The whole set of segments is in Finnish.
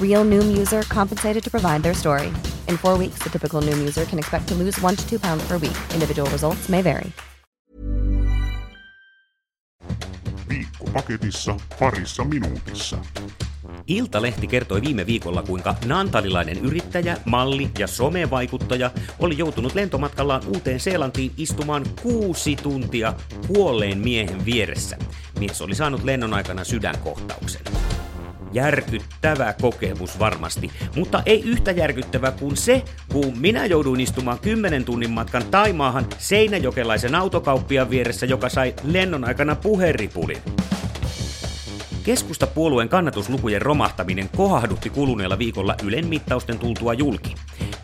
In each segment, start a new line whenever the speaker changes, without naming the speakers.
Real Noom user compensated to provide their story. In four weeks, the typical Noom user can expect to lose one to two pounds per week. Individual results may vary.
Viikko paketissa parissa minuutissa.
Iltalehti kertoi viime viikolla, kuinka nantalilainen yrittäjä, malli ja somevaikuttaja oli joutunut lentomatkallaan uuteen Seelantiin istumaan kuusi tuntia kuolleen miehen vieressä. Mies oli saanut lennon aikana sydänkohtauksen. Järkyttävä kokemus varmasti, mutta ei yhtä järkyttävä kuin se, kun minä jouduin istumaan 10 tunnin matkan Taimaahan seinäjokelaisen autokauppian vieressä, joka sai lennon aikana puheripulin. Keskustapuolueen kannatuslukujen romahtaminen kohahdutti kuluneella viikolla Ylen mittausten tultua julki.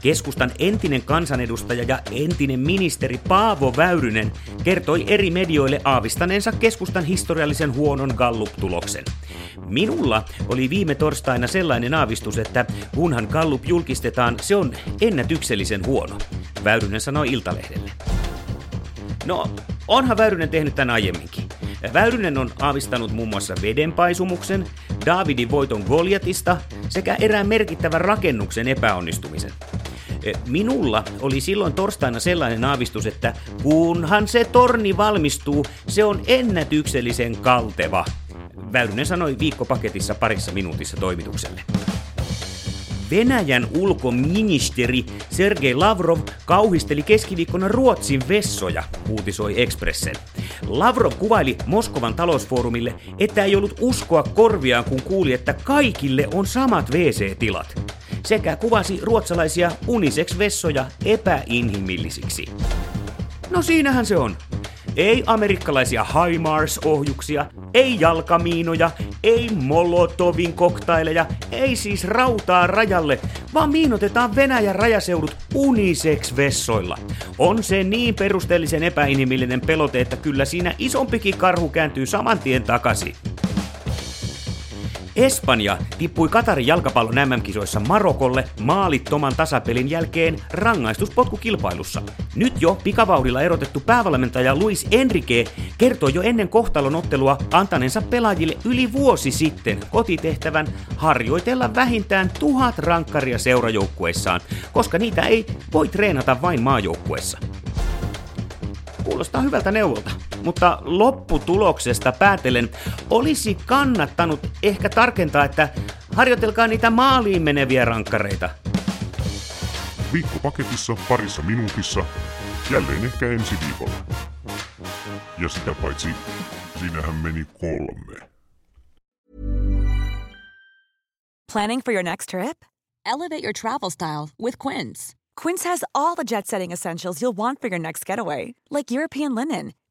Keskustan entinen kansanedustaja ja entinen ministeri Paavo Väyrynen kertoi eri medioille aavistaneensa keskustan historiallisen huonon Gallup-tuloksen. Minulla oli viime torstaina sellainen aavistus, että kunhan Gallup julkistetaan, se on ennätyksellisen huono. Väyrynen sanoi Iltalehdelle. No, onhan Väyrynen tehnyt tämän aiemminkin. Väyrynen on aavistanut muun muassa vedenpaisumuksen, Davidin voiton Goliatista sekä erään merkittävän rakennuksen epäonnistumisen. Minulla oli silloin torstaina sellainen aavistus, että kunhan se torni valmistuu, se on ennätyksellisen kalteva. Väyrynen sanoi viikkopaketissa parissa minuutissa toimitukselle. Venäjän ulkoministeri Sergei Lavrov kauhisteli keskiviikkona Ruotsin vessoja, uutisoi Expressen. Lavrov kuvaili Moskovan talousfoorumille, että ei ollut uskoa korviaan, kun kuuli, että kaikille on samat WC-tilat. Sekä kuvasi ruotsalaisia unisex-vessoja epäinhimillisiksi. No siinähän se on. Ei amerikkalaisia HIMARS-ohjuksia, ei jalkamiinoja, ei Molotovin koktaileja, ei siis rautaa rajalle, vaan miinotetaan Venäjän rajaseudut unisex-vessoilla. On se niin perusteellisen epäinhimillinen pelote, että kyllä siinä isompikin karhu kääntyy saman tien takaisin. Espanja tippui Katarin jalkapallon MM-kisoissa Marokolle maalittoman tasapelin jälkeen rangaistuspotkukilpailussa. Nyt jo pikavauhdilla erotettu päävalmentaja Luis Enrique kertoi jo ennen kohtalon ottelua antaneensa pelaajille yli vuosi sitten kotitehtävän harjoitella vähintään tuhat rankkaria seurajoukkueissaan, koska niitä ei voi treenata vain maajoukkuessa. Kuulostaa hyvältä neuvolta, mutta lopputuloksesta päätellen olisi kannattanut ehkä tarkentaa, että harjoitelkaa niitä maaliin meneviä rankkareita.
Viikkopaketissa parissa minuutissa, jälleen ehkä ensi viikolla. Ja sitä paitsi, siinähän meni kolme.
Planning for your next trip? Elevate your travel style with Quince. Quince has all the jet setting essentials you'll want for your next getaway, like European linen,